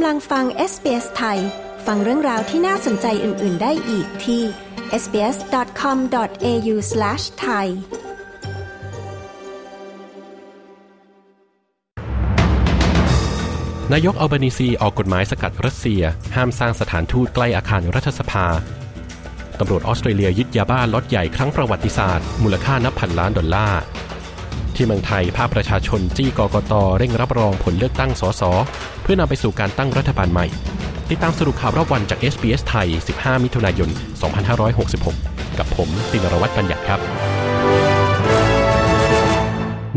กำลังฟัง SBS ไทย ฟังเรื่องราวที่น่าสนใจอื่น ๆ ได้อีกที่ sbs.com.au/thai นายกอัลบานีซีออกกฎหมายสกัดรัสเซีย ห้ามสร้างสถานทูตใกล้อาคารรัฐสภา ตำรวจออสเตรเลียยึดยาบ้าล็อตใหญ่ครั้งประวัติศาสตร์ มูลค่านับพันล้านดอลลาร์ ที่เมืองไทยภาคประชาชนจี้กกตเร่งรับรองผลเลือกตั้งสสเพื่อนำไปสู่การตั้งรัฐบาลใหม่ ติดตามสรุปข่าวรอบวันจาก SBS ไทย 15 มิถุนายน 2566 กับผมตินรวัตรปัญญาครับ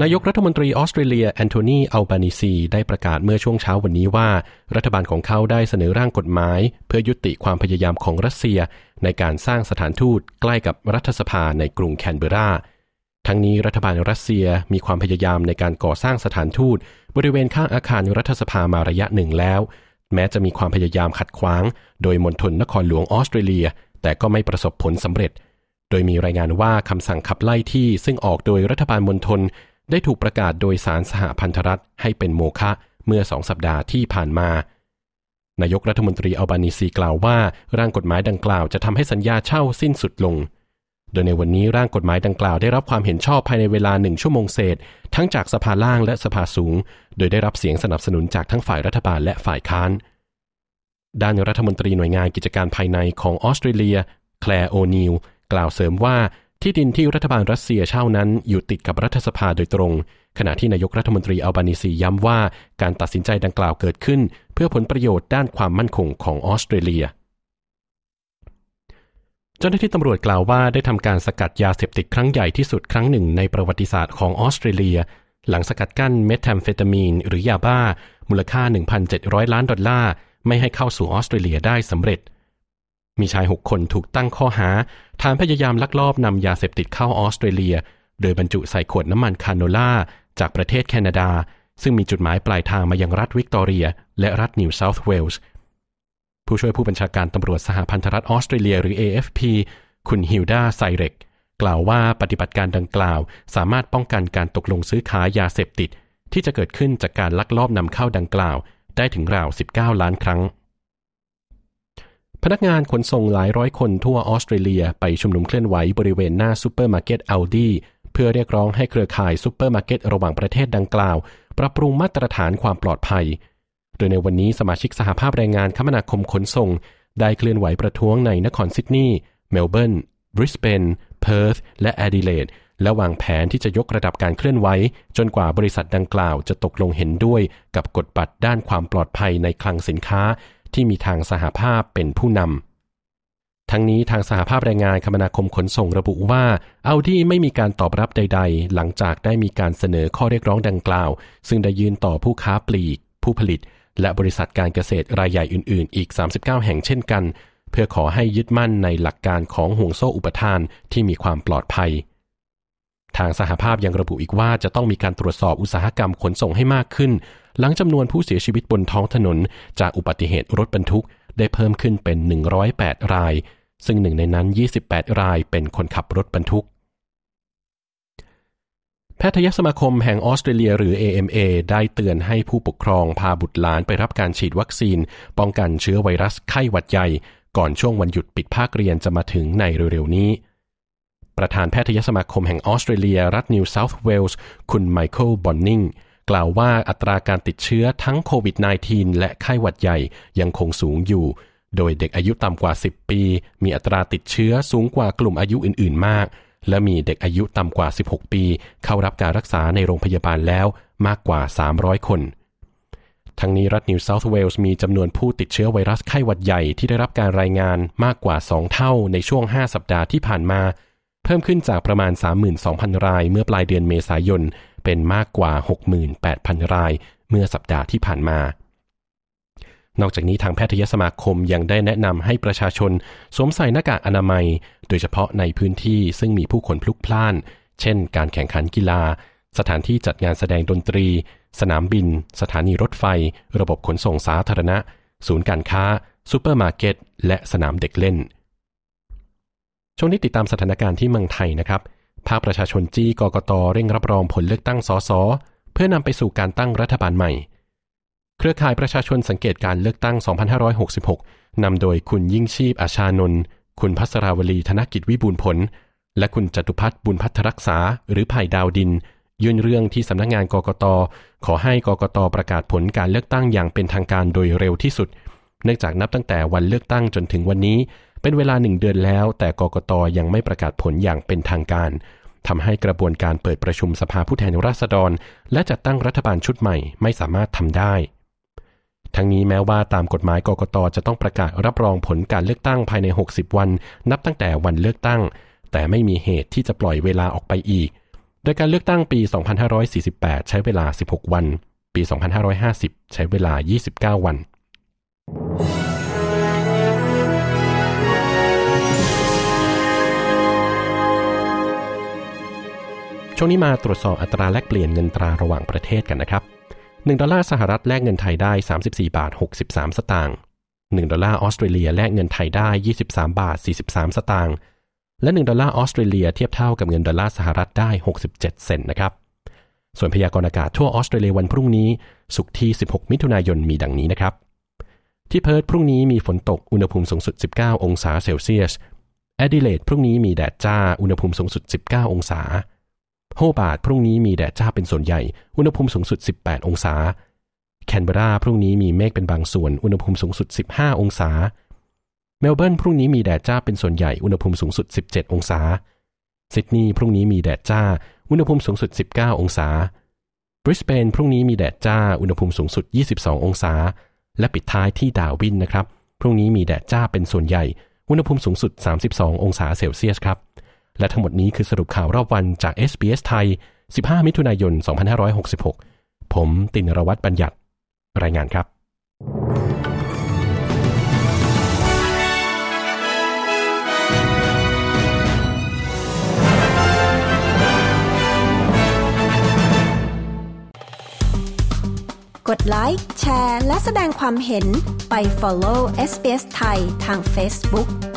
นายกรัฐมนตรีออสเตรเลียแอนโทนีอัลบานีซีได้ประกาศเมื่อช่วงเช้าวันนี้ว่า รัฐบาลของเขาได้เสนอร่างกฎหมาย เพื่อยุติความพยายามของรัสเซีย ในการสร้างสถานทูตใกล้กับรัฐสภาในกรุงแคนเบรา ทั้งนี้รัฐบาลรัสเซียมีความพยายามในการก่อสร้างสถานทูต บริเวณข้างอาคารรัฐสภามาระยะหนึ่งแล้ว แม้จะมีความพยายามขัดขวาง โดยมณฑลนครหลวงออสเตรเลีย แต่ก็ไม่ประสบผลสำเร็จ โดยมีรายงานว่าคำสั่งขับไล่ที่ซึ่งออกโดยรัฐบาลมณฑลได้ถูกประกาศโดยสารสหพันธรัฐให้เป็นโมฆะเมื่อสองสัปดาห์ที่ผ่านมา นายกรัฐมนตรีอัลบานีซีกล่าวว่าร่างกฎหมายดังกล่าวจะทำให้สัญญาเช่าสิ้นสุดลง โดยในวันนี้ร่างกฎหมายดังกล่าวได้รับความเห็นชอบภายในเวลาหนึ่งชั่วโมงเศษ ทั้งจากสภาล่างและสภาสูง โดยได้รับเสียงสนับสนุนจากทั้งฝ่ายรัฐบาลและฝ่ายค้าน ด้านรัฐมนตรีหน่วยงานกิจการภายในของออสเตรเลีย แคลร์โอนิลกล่าวเสริมว่าที่ดินที่รัฐบาลรัสเซียเช่านั้น อยู่ติดกับรัฐสภาโดยตรง ขณะที่นายกรัฐมนตรีอัลบานิซีย้ำว่าการตัดสินใจดังกล่าวเกิดขึ้น เพื่อผลประโยชน์ด้านความมั่นคงของออสเตรเลีย เจ้าหน้าที่ตำรวจกล่าวว่าได้ทำการสกัดยาเสพติดครั้งใหญ่ที่สุดครั้งหนึ่งในประวัติศาสตร์ของออสเตรเลีย หลังสกัดกั้นเมทแทมเฟตามีน หรือยาบ้า มูลค่า 1,700 ล้านดอลลาร์ ไม่ให้เข้าสู่ออสเตรเลียได้สำเร็จ มีชายหกคนถูกตั้งข้อหาฐานพยายามลักลอบนำยาเสพติดเข้าออสเตรเลีย โดยบรรจุใส่ขวดน้ำมันคาโนล่าจากประเทศแคนาดา ซึ่งมีจุดหมายปลายทางมายังรัฐวิกตอเรีย และรัฐนิวเซาท์เวลส์ ผู้ช่วยผู้บัญชาการตำรวจสหพันธรัฐออสเตรเลียหรือ AFP คุณฮิลดาไซเรกกล่าวว่าปฏิบัติการดังกล่าว สามารถป้องกันการตกลงซื้อขายยาเสพติด ที่จะเกิดขึ้นจากการลักลอบนำเข้าดังกล่าว ได้ถึงราว 19 ล้านครั้ง พนักงานขนส่งหลายร้อยคนทั่วออสเตรเลียไปชุมนุมเคลื่อนไหวบริเวณหน้าซูเปอร์มาร์เก็ตอัลดีเพื่อเรียกร้องให้เครือข่ายซูเปอร์มาร์เก็ตระหว่างประเทศดังกล่าว ปรับปรุงมาตรฐานความปลอดภัย โดยในวันนี้สมาชิกสหภาพแรงงานคมนาคมขนส่ง ได้เคลื่อนไหวประท้วงในนครซิดนีย์เมลเบิร์นบริสเบนเพิร์ธและแอดิเลดและวางแผนที่จะยกระดับการเคลื่อนไหวจนกว่าบริษัทดังกล่าวจะตกลงเห็นด้วยกับกฎบัตรด้านความปลอดภัยในคลังสินค้า ที่มีทางสหภาพเป็นผู้นำทั้งนี้ทางสหภาพแรงงานคมนาคมขนส่งระบุว่าเอาดีไม่มีการตอบรับใด ๆ หลังจากได้มีการเสนอข้อเรียกร้องดังกล่าว ซึ่งได้ยื่นต่อผู้ค้าปลีก ผู้ผลิต และบริษัทการเกษตรรายใหญ่อื่น ๆ อีก 39 แห่งเช่นกัน เพื่อขอให้ยึดมั่นในหลักการของห่วงโซ่อุปทานที่มีความปลอดภัย ทางสหภาพยังระบุอีกว่าจะต้องมีการตรวจสอบอุตสาหกรรมขนส่งให้มากขึ้น หลังจำนวนผู้เสียชีวิตบนท้องถนน จากอุบัติเหตุรถบรรทุกได้เพิ่มขึ้นเป็น 108 ราย ซึ่งหนึ่งในนั้น 28 รายเป็นคนขับรถบรรทุก แพทยสมาคมแห่งออสเตรเลียหรือ AMA ได้เตือนให้ผู้ปกครองพาบุตรหลานไปรับการฉีดวัคซีน ป้องกันเชื้อไวรัสไข้หวัดใหญ่ ก่อนช่วงวันหยุดปิดภาคเรียนจะมาถึงในเร็วๆนี้ ประธานแพทยสมาคมแห่งออสเตรเลีย รัฐนิวเซาท์เวลส์คุณไมเคิลบอนนิงกล่าวว่าอัตราการติดเชื้อทั้งโควิด -19 และไข้หวัดใหญ่ยังคงสูงอยู่ โดยเด็กอายุต่ำกว่า 10 ปี มีอัตราติดเชื้อสูงกว่ากลุ่มอายุอื่น ๆ มาก และมีเด็กอายุต่ำกว่า 16 ปี เข้ารับการรักษาในโรงพยาบาลแล้วมากกว่า 300 คนทั้งนี้รัฐนิวเซาท์เวลส์มีจำนวนผู้ติดเชื้อไวรัสไข้หวัดใหญ่ที่ได้รับการรายงานมากกว่า 2 เท่าในช่วง 5 สัปดาห์ที่ผ่านมา เพิ่มขึ้นจากประมาณ 32,000 รายเมื่อปลายเดือนเมษายน เป็นมากกว่า 68,000 รายเมื่อสัปดาห์ที่ผ่านมา นอกจากนี้ทางแพทยสมาคมยังได้แนะนำให้ประชาชนสวมใส่หน้ากากอนามัย โดยเฉพาะในพื้นที่ซึ่งมีผู้คนพลุกพล่าน เช่น การแข่งขันกีฬา สถานที่จัดงานแสดงดนตรี สนามบิน สถานีรถไฟ ระบบขนส่งสาธารณะ ศูนย์การค้าซูเปอร์มาร์เก็ต และสนามเด็กเล่น ช่วงนี้ติดตามสถานการณ์ที่เมืองไทยนะครับภาคประชาชนจี้กกตเร่งรับรองผลเลือกตั้งสสเพื่อนำไปสู่การตั้งรัฐบาลใหม่ เครือข่ายประชาชนสังเกตการเลือกตั้ง 2566 นำโดยคุณยิ่งชีพอาชานนท์ คุณพัสราวลีธนกิจวิบูลผล และคุณจตุพัฒน์บุญพัฒรักษา หรือไผ่ดาวดิน ยื่นเรื่องที่สำนักงงานกกต ขอให้กกตประกาศผลการเลือกตั้งอย่างเป็นทางการโดยเร็วที่สุด เนื่องจากนับตั้งแต่วันเลือกตั้งจนถึงวันนี้ เป็นเวลาหนึ่งเดือนแล้ว แต่กกตยังไม่ประกาศผลอย่างเป็นทางการทำให้กระบวนการเปิดประชุมสภาผู้แทนราษฎร และจัดตั้งรัฐบาลชุดใหม่ไม่สามารถทำได้ ทั้งนี้แม้ว่าตามกฎหมายกกตจะต้องประกาศรับรองผลการเลือกตั้งภายใน 60 วัน นับตั้งแต่วันเลือกตั้ง แต่ไม่มีเหตุที่จะปล่อยเวลาออกไปอีก โดยการเลือกตั้งปี 2548 ใช้เวลา 16 วัน ปี 2550 ใช้เวลา 29 วันช่วงนี้มาตรวจสอบอัตราแลกเปลี่ยนเงินตราระหว่างประเทศกันนะครับ 1 ดอลลาร์สหรัฐแลกเงินไทยได้ 34 บาท 63 สตางค์1ดอลลาร์ออสเตรเลียแลกเงินไทยได้ 23 บาท 43 สตางค์และ 1 ดอลลาร์ออสเตรเลียเทียบเท่ากับเงินดอลลาร์สหรัฐได้ 67 เซนต์นะครับส่วนพยากรณ์อากาศทั่วออสเตรเลียวันพรุ่งนี้ ศุกร์ที่ 16 มิถุนายนมีดังนี้นะครับ ที่เพิร์ธพรุ่งนี้มีฝนตกอุณหภูมิสูงสุด 19 องศาเซลเซียสแอดิเลดพรุ่งนี้มีแดดจ้าอุณหภูมิสูงสุด 19 องศา โฮบาร์ตพรุ่งนี้มีแดดจ้าเป็นส่วนใหญ่ อุณหภูมิสูงสุด 18 องศา แคนเบราพรุ่งนี้มีเมฆเป็นบางส่วน อุณหภูมิสูงสุด 15 องศา เมลเบิร์นพรุ่งนี้มีแดดจ้าเป็นส่วนใหญ่ อุณหภูมิสูงสุด 17 องศา ซิดนีย์พรุ่งนี้มีแดดจ้า อุณหภูมิสูงสุด 19 องศา บริสเบนพรุ่งนี้มีแดดจ้า อุณหภูมิสูงสุด 22 องศา และปิดท้ายที่ดาวินนะครับ พรุ่งนี้มีแดดจ้าเป็นส่วนใหญ่ อุณหภูมิสูงสุด 32 องศาเซลเซียสครับ และทั้งหมดนี้คือสรุปข่าวรอบวันจาก SBS ไทย 15 มิถุนายน 2566 ผมตินรวัตรบัญญัติ รายงานครับ กดไลค์ แชร์ และแสดงความเห็นไป follow SBS ไทยทาง Facebook